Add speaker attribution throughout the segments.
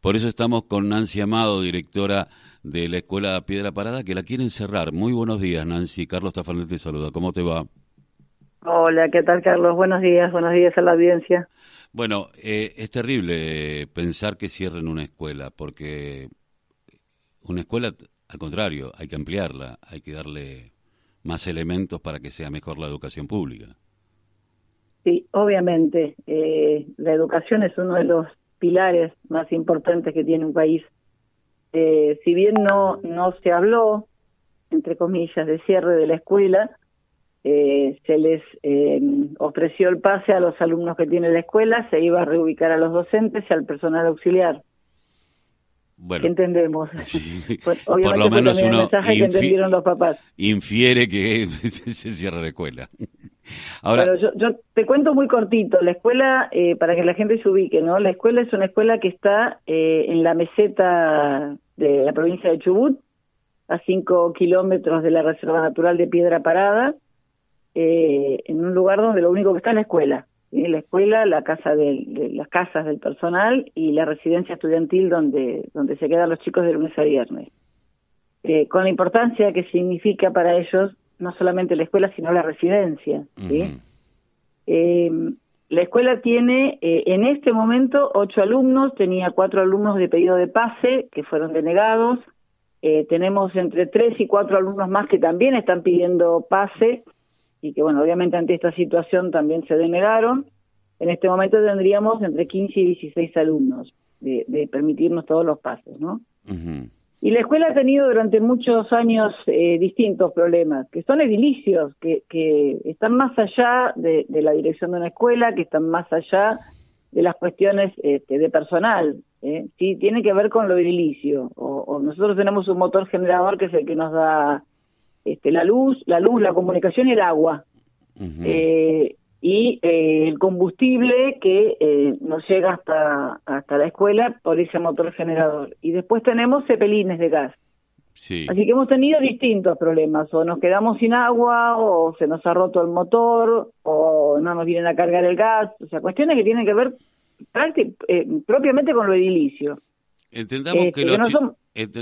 Speaker 1: Por eso estamos con Nancy Amado, directora de la Escuela Piedra Parada, que la quieren cerrar. Muy buenos días, Nancy. Carlos Tafanel te saluda. ¿Cómo te va?
Speaker 2: Hola, ¿qué tal, Carlos? Buenos días, buenos días a la audiencia.
Speaker 1: Bueno, eh, es terrible pensar que cierren una escuela, porque una escuela, al contrario, hay que ampliarla, hay que darle más elementos para que sea mejor la educación pública.
Speaker 2: Sí, obviamente. Eh, la educación es uno de los pilares más importantes que tiene un país. Eh, si bien no, no se habló, entre comillas, de cierre de la escuela, eh, se les eh, ofreció el pase a los alumnos que tiene la escuela, se iba a reubicar a los docentes y al personal auxiliar.
Speaker 1: Bueno,
Speaker 2: entendemos.
Speaker 1: Pues, por lo menos uno
Speaker 2: que entendieron los papás.
Speaker 1: infiere que se cierra la escuela.
Speaker 2: Ahora, yo, te cuento muy cortito. La escuela, eh, para que la gente se ubique, ¿no? La escuela es una escuela que está eh, en la meseta de la provincia de Chubut, a cinco kilómetros de la Reserva Natural de Piedra Parada, eh, en un lugar donde lo único que está es la escuela. La escuela, la casa de, las casas del personal y la residencia estudiantil donde, donde se quedan los chicos de lunes a viernes. con la importancia que significa para ellos no solamente la escuela, sino la residencia. Eh, la escuela tiene eh, en este momento ocho alumnos, tenía cuatro alumnos de pedido de pase que fueron denegados, eh, tenemos entre tres y cuatro alumnos más que también están pidiendo pase y que, bueno, obviamente ante esta situación también se denegaron. En este momento tendríamos entre 15 y 16 alumnos de, permitirnos todos los pases, ¿no? Y la escuela ha tenido durante muchos años eh, distintos problemas, que son edilicios, que, que están más allá de, la dirección de una escuela, que están más allá de las cuestiones este, de personal. ¿eh? Sí, tiene que ver con lo edilicio. O, nosotros tenemos un motor generador que es el que nos da este, la luz, la luz, la comunicación y el agua y eh, el combustible que eh, nos llega hasta, hasta la escuela por ese motor generador. Y después tenemos cepelines de gas.
Speaker 1: Sí.
Speaker 2: Así que hemos tenido distintos problemas, o nos quedamos sin agua, o se nos ha roto el motor, o no nos vienen a cargar el gas, o sea, cuestiones que tienen que ver eh, propiamente con lo edilicio.
Speaker 1: Entendamos que,
Speaker 2: este, no, somos,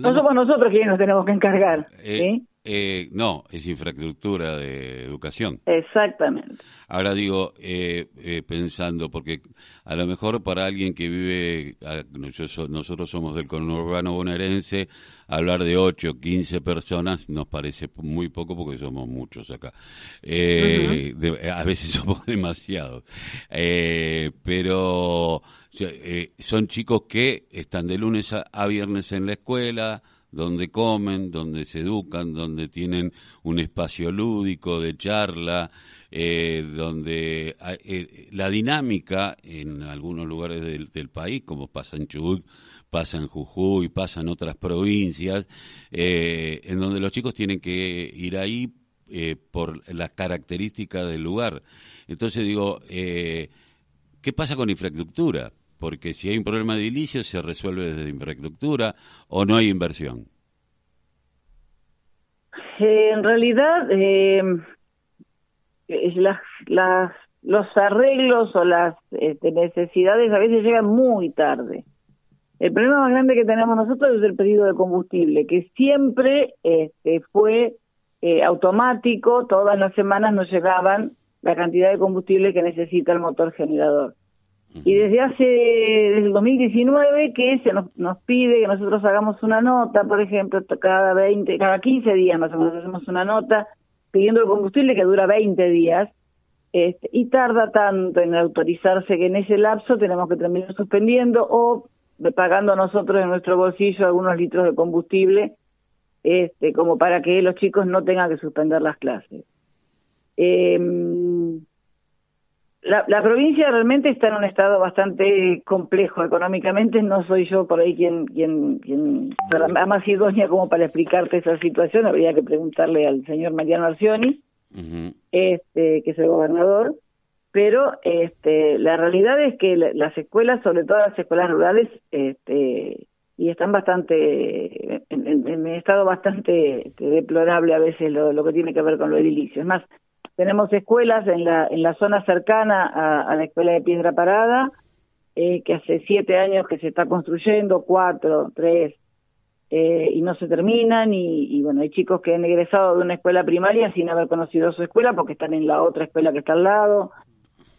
Speaker 2: no, somos, nosotros quienes nos tenemos que encargar. ¿sí?
Speaker 1: Eh, no, es infraestructura de educación.
Speaker 2: Exactamente.
Speaker 1: Ahora digo, eh, eh, pensando, porque a lo mejor para alguien que vive, nosotros somos del conurbano bonaerense, hablar de 8, 15 personas nos parece muy poco porque somos muchos acá. a veces somos demasiados. pero son chicos que están de lunes a viernes en la escuela, donde comen, donde se educan, donde tienen un espacio lúdico de charla, eh, donde eh, la dinámica en algunos lugares del, país, como pasa en Chubut, pasa en Jujuy, pasa en otras provincias, eh, en donde los chicos tienen que ir ahí por las características del lugar. Entonces digo, ¿qué pasa con infraestructura? Porque si hay un problema de edilicio se resuelve desde infraestructura o no hay inversión.
Speaker 2: Eh, en realidad, eh, las, las, los arreglos o las este, necesidades a veces llegan muy tarde. El problema más grande que tenemos nosotros es el pedido de combustible, que siempre este, fue eh, automático, todas las semanas nos llegaban la cantidad de combustible que necesita el motor generador. Y desde hace, desde el 2019 que se nos, nos pide que nosotros hagamos una nota, por ejemplo, cada 20, cada 15 días más o menos hacemos una nota pidiendo el combustible que dura 20 días, este, y tarda tanto en autorizarse que en ese lapso tenemos que terminar suspendiendo o pagando nosotros en nuestro bolsillo algunos litros de combustible, este, como para que los chicos no tengan que suspender las clases. Eh, la, la, provincia realmente está en un estado bastante complejo económicamente. No soy yo por ahí quien, quien, quien más idónea como para explicarte esa situación. Habría que preguntarle al señor Mariano Arcioni, este, que es el gobernador. Pero este, la realidad es que las escuelas, sobre todo las escuelas rurales, este, y están bastante, en, en, estado bastante deplorable a veces lo, lo que tiene que ver con lo edilicio. Es más, tenemos escuelas en la, en la zona cercana a, la escuela de Piedra Parada, eh, que hace siete años que se está construyendo, cuatro, tres, eh, y no se terminan, y, bueno, hay chicos que han egresado de una escuela primaria sin haber conocido su escuela porque están en la otra escuela que está al lado.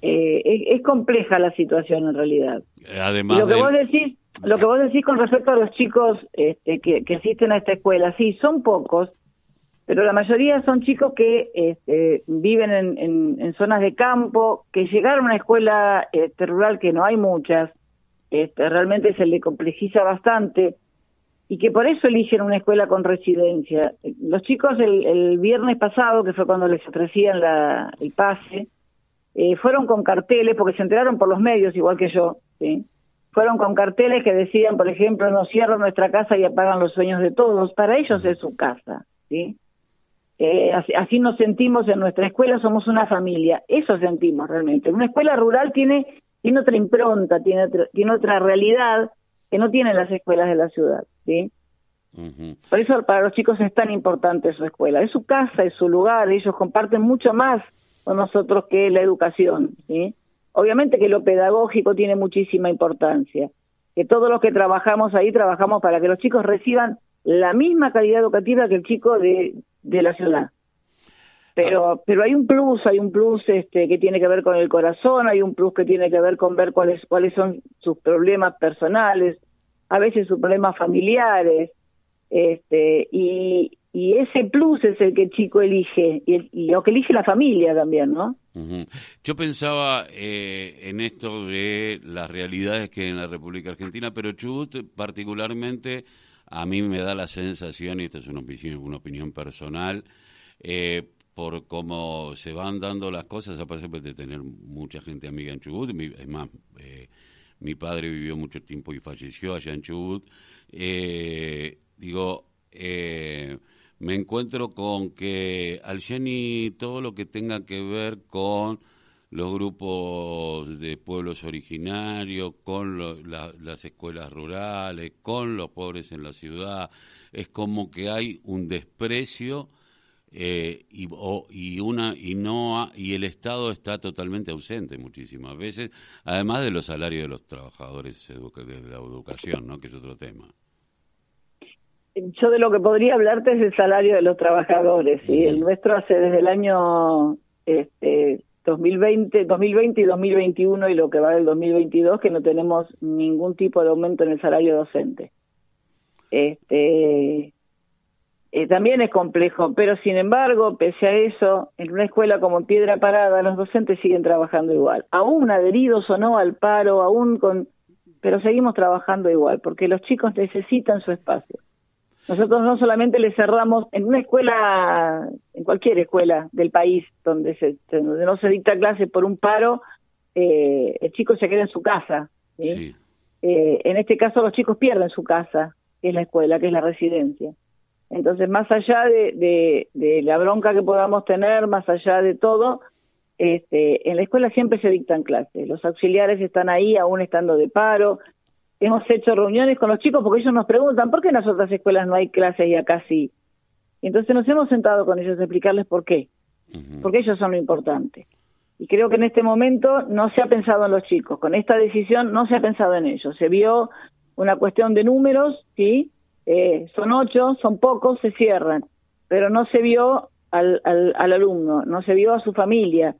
Speaker 2: Eh, es, compleja la situación en realidad.
Speaker 1: Además
Speaker 2: lo que vos decís, lo que vos decís con respecto a los chicos este, que, que asisten a esta escuela, sí, son pocos, pero la mayoría son chicos que este, viven en, en, zonas de campo, que llegaron a una escuela este, rural que no hay muchas, este, realmente se le complejiza bastante y que por eso eligen una escuela con residencia. Los chicos el, viernes pasado, que fue cuando les ofrecían la, el pase, eh, fueron con carteles, porque se enteraron por los medios, igual que yo, ¿sí? fueron con carteles que decían, por ejemplo, no cierran nuestra casa y apagan los sueños de todos. Para ellos es su casa, ¿sí? Eh, así, nos sentimos en nuestra escuela, somos una familia. Eso sentimos realmente. Una escuela rural tiene, tiene otra impronta, tiene tiene otra realidad que no tienen las escuelas de la ciudad. ¿sí? Por eso para los chicos es tan importante su escuela. Es su casa, es su lugar, ellos comparten mucho más con nosotros que la educación. ¿sí? Obviamente que lo pedagógico tiene muchísima importancia, que todos los que trabajamos ahí trabajamos para que los chicos reciban la misma calidad educativa que el chico de, de la ciudad. Pero, ah. pero hay un plus, hay un plus este, que tiene que ver con el corazón, hay un plus que tiene que ver con ver cuáles, cuáles son sus problemas personales, a veces sus problemas familiares, este, y, y ese plus es el que el chico elige, y, lo que elige la familia también, ¿no?
Speaker 1: Yo pensaba eh, en esto de las realidades que hay en la República Argentina, pero Chubut particularmente a mí me da la sensación, y esta es una opinión, una opinión personal, eh, por cómo se van dando las cosas, a pesar de tener mucha gente amiga en Chubut, es más, eh, mi padre vivió mucho tiempo y falleció allá en Chubut, eh, digo, me encuentro con que al Jenny todo lo que tenga que ver con los grupos de pueblos originarios, con las escuelas rurales, con los pobres en la ciudad. Es como que hay un desprecio eh, y, y, una y no y el Estado está totalmente ausente muchísimas veces, además de los salarios de los trabajadores de la educación, ¿no? que es otro tema.
Speaker 2: Yo de lo que podría hablarte es el salario de los trabajadores, y el nuestro hace desde el año este, 2020, 2020 y 2021 y lo que va del 2022 que no tenemos ningún tipo de aumento en el salario docente. Este, eh, también es complejo, pero sin embargo, pese a eso, en una escuela como Piedra Parada, los docentes siguen trabajando igual, aún adheridos o no al paro, aún con, pero seguimos trabajando igual, porque los chicos necesitan su espacio. Nosotros no solamente le cerramos en una escuela, en cualquier escuela del país donde, se, donde no se dicta clase por un paro, eh, el chico se queda en su casa. Eh, en este caso los chicos pierden su casa, que es la escuela, que es la residencia. Entonces, más allá de, de, la bronca que podamos tener, más allá de todo, este, en la escuela siempre se dictan clases. Los auxiliares están ahí, aún estando de paro, hemos hecho reuniones con los chicos porque ellos nos preguntan por qué en las otras escuelas no hay clases y acá sí. entonces nos hemos sentado con ellos a explicarles por qué, porque ellos son lo importante. Y creo que en este momento no se ha pensado en los chicos, con esta decisión no se ha pensado en ellos, se vio una cuestión de números, sí, eh, son ocho, son pocos, se cierran, pero no se vio al, al, al alumno, no se vio a su familia,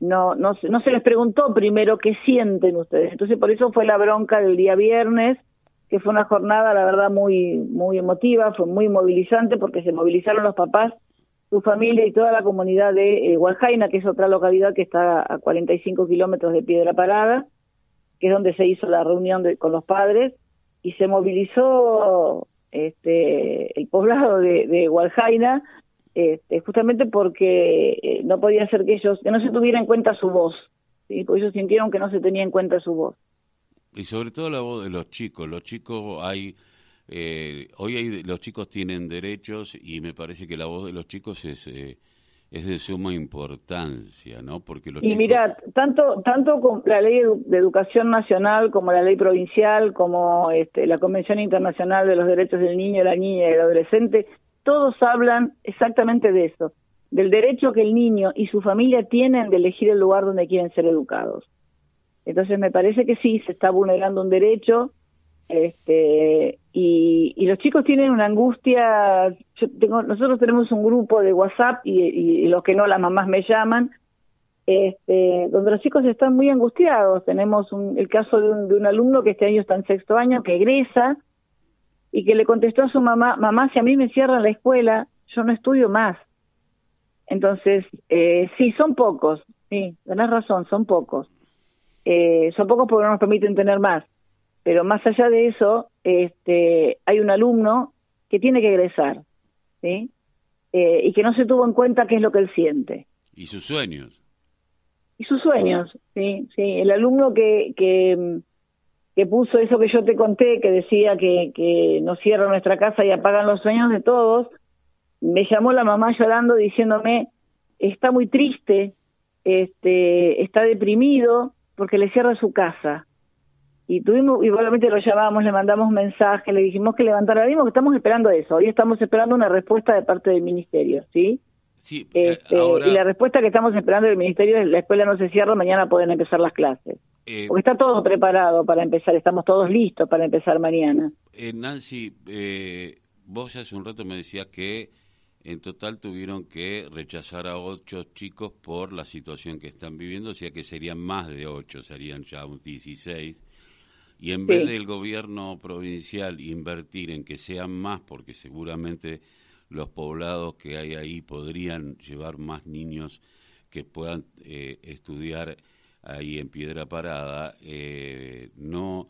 Speaker 2: no, no, no se les preguntó primero qué sienten ustedes. Entonces, por eso fue la bronca del día viernes, que fue una jornada, la verdad, muy, muy emotiva, fue muy movilizante porque se movilizaron los papás, su familia y toda la comunidad de eh, que es otra localidad que está a 45 kilómetros de Piedra Parada, que es donde se hizo la reunión con los padres, y se movilizó este, el poblado de, de este, justamente porque eh, no podía ser que ellos, que no se tuviera en cuenta su voz, ¿sí? porque ellos sintieron que no se tenía en cuenta su voz.
Speaker 1: Y sobre todo la voz de los chicos, los chicos hay, eh, hoy hay, los chicos tienen derechos y me parece que la voz de los chicos es... Eh, es de suma importancia, ¿no? Porque los
Speaker 2: y mira, tanto tanto con la ley de educación nacional como la ley provincial, como este, la Convención Internacional de los Derechos del Niño, la Niña y el Adolescente, todos hablan exactamente de eso, del derecho que el niño y su familia tienen de elegir el lugar donde quieren ser educados. Entonces me parece que sí, se está vulnerando un derecho este, y, y los chicos tienen una angustia. Yo tengo, nosotros tenemos un grupo de WhatsApp y, y, los que no, las mamás me llaman, este, donde los chicos están muy angustiados. Tenemos un, el caso de un, de un alumno que este año está en sexto año, que egresa y que le contestó a su mamá, mamá, si a mí me cierran la escuela, yo no estudio más. Entonces, eh, sí, son pocos, sí, tenés razón, son pocos. Eh, son pocos porque no nos permiten tener más. Pero más allá de eso, este, hay un alumno que tiene que egresar, ¿sí? Eh, y que no se tuvo en cuenta qué es lo que él siente.
Speaker 1: Y sus sueños.
Speaker 2: Y sus sueños, sí, sí. El alumno que, que, que puso eso que yo te conté, que decía que, que nos cierra nuestra casa y apagan los sueños de todos, me llamó la mamá llorando diciéndome, está muy triste, este, está deprimido porque le cierra su casa. Y tuvimos, igualmente lo llamamos, le mandamos mensaje, le dijimos que levantara, dimos que estamos esperando eso, hoy estamos esperando una respuesta de parte del ministerio, ¿sí?
Speaker 1: Sí, eh,
Speaker 2: este, Y la respuesta que estamos esperando del ministerio es la escuela no se cierra, mañana pueden empezar las clases. Eh, porque está todo preparado para empezar, estamos todos listos para empezar mañana.
Speaker 1: Eh, Nancy, eh, vos hace un rato me decías que en total tuvieron que rechazar a ocho chicos por la situación que están viviendo, o sea que serían más de ocho, serían ya un 16. Y en vez del gobierno provincial invertir en que sean más, porque seguramente los poblados que hay ahí podrían llevar más niños que puedan eh, estudiar ahí en Piedra Parada, eh, no,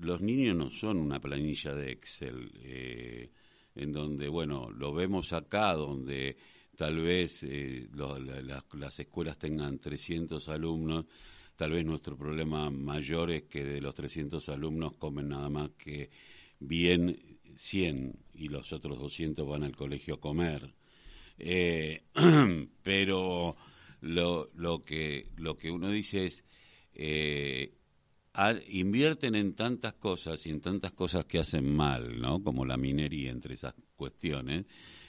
Speaker 1: los niños no son una planilla de Excel. Eh, en donde, bueno, lo vemos acá, donde tal vez eh, las escuelas tengan 300 alumnos, tal vez nuestro problema mayor es que de los 300 alumnos comen nada más que bien 100 y los otros 200 van al colegio a comer. Eh, pero lo, lo, que, lo que uno dice es, eh, invierten en tantas cosas y en tantas cosas que hacen mal, ¿no? Como la minería, entre esas cuestiones.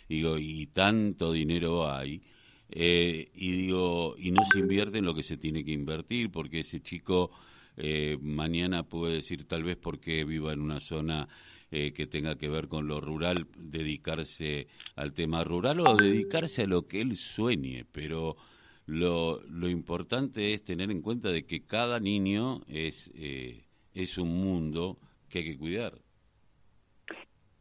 Speaker 1: Digo, y tanto dinero hay. Eh, y digo, y no se invierte en lo que se tiene que invertir, porque ese chico eh, mañana puede decir, tal vez porque viva en una zona eh, que tenga que ver con lo rural, dedicarse al tema rural o dedicarse a lo que él sueñe, pero lo, lo importante es tener en cuenta de que cada niño es, eh, es un mundo que hay que cuidar.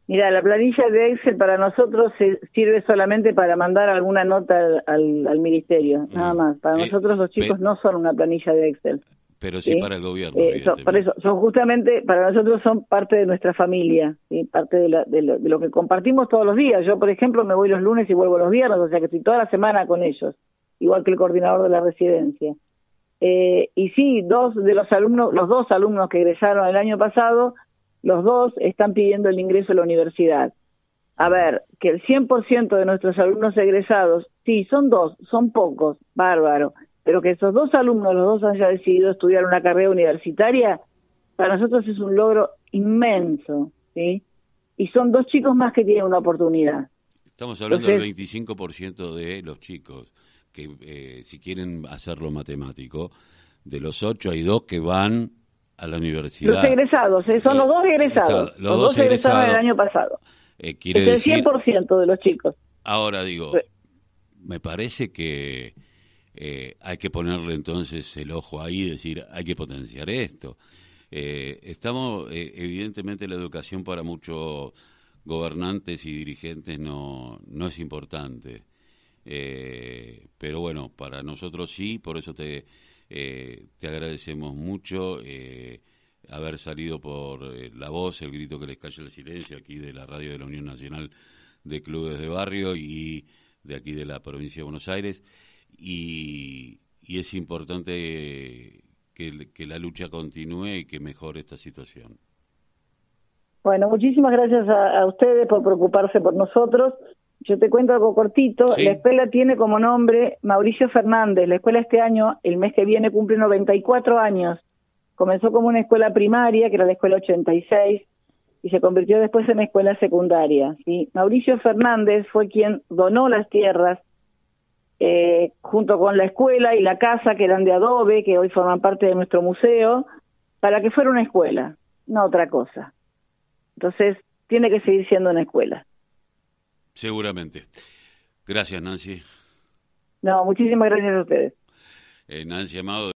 Speaker 2: Mira, la planilla de Excel para nosotros sirve solamente para mandar alguna nota al, al, ministerio, nada mm. más. Para eh, nosotros los chicos no son una planilla de Excel.
Speaker 1: Pero sí, para el gobierno.
Speaker 2: Eh, por eso, son justamente, para nosotros son parte de nuestra familia, parte de, de, lo, de, lo, que compartimos todos los días. Yo, por ejemplo, me voy los lunes y vuelvo los viernes, o sea que estoy toda la semana con ellos igual que el coordinador de la residencia. Eh, y sí, dos de los alumnos, los dos alumnos que egresaron el año pasado, los dos están pidiendo el ingreso a la universidad. A ver, que el 100% de nuestros alumnos egresados, sí, son dos, son pocos, bárbaro, pero que esos dos alumnos, los dos hayan decidido estudiar una carrera universitaria, para nosotros es un logro inmenso, ¿sí? Y son dos chicos más que tienen una oportunidad.
Speaker 1: Estamos hablando del 25% de los chicos que eh, si quieren hacerlo matemático, de los ocho hay dos que van a la universidad.
Speaker 2: Los egresados, eh, son los dos egresados. Los, dos, egresaron el año pasado.
Speaker 1: Eh, quiere
Speaker 2: es el 100% de los chicos.
Speaker 1: Ahora digo, me parece que eh, hay que ponerle entonces el ojo ahí y decir, hay que potenciar esto. estamos, evidentemente la educación para muchos gobernantes y dirigentes no, no es importante. Eh, pero bueno, para nosotros sí, por eso te, eh, te agradecemos mucho eh, haber salido por la voz, el grito que les calle el silencio aquí de la radio de la Unión Nacional de Clubes de Barrio y de aquí de la provincia de Buenos Aires. Y, y es importante que, que la lucha continúe y que mejore esta situación.
Speaker 2: Bueno, muchísimas gracias a, a ustedes por preocuparse por nosotros yo te cuento algo cortito. La escuela tiene como nombre Mauricio Fernández. La escuela este año, el mes que viene, cumple 94 años. Comenzó como una escuela primaria, que era la escuela 86, y se convirtió después en escuela secundaria. ¿sí? Mauricio Fernández fue quien donó las tierras eh, junto con la escuela y la casa que eran de adobe, que hoy forman parte de nuestro museo, para que fuera una escuela, no otra cosa. Entonces, tiene que seguir siendo una escuela.
Speaker 1: Seguramente. Gracias, Nancy.
Speaker 2: No, muchísimas gracias a ustedes.
Speaker 1: Eh, Nancy Amado.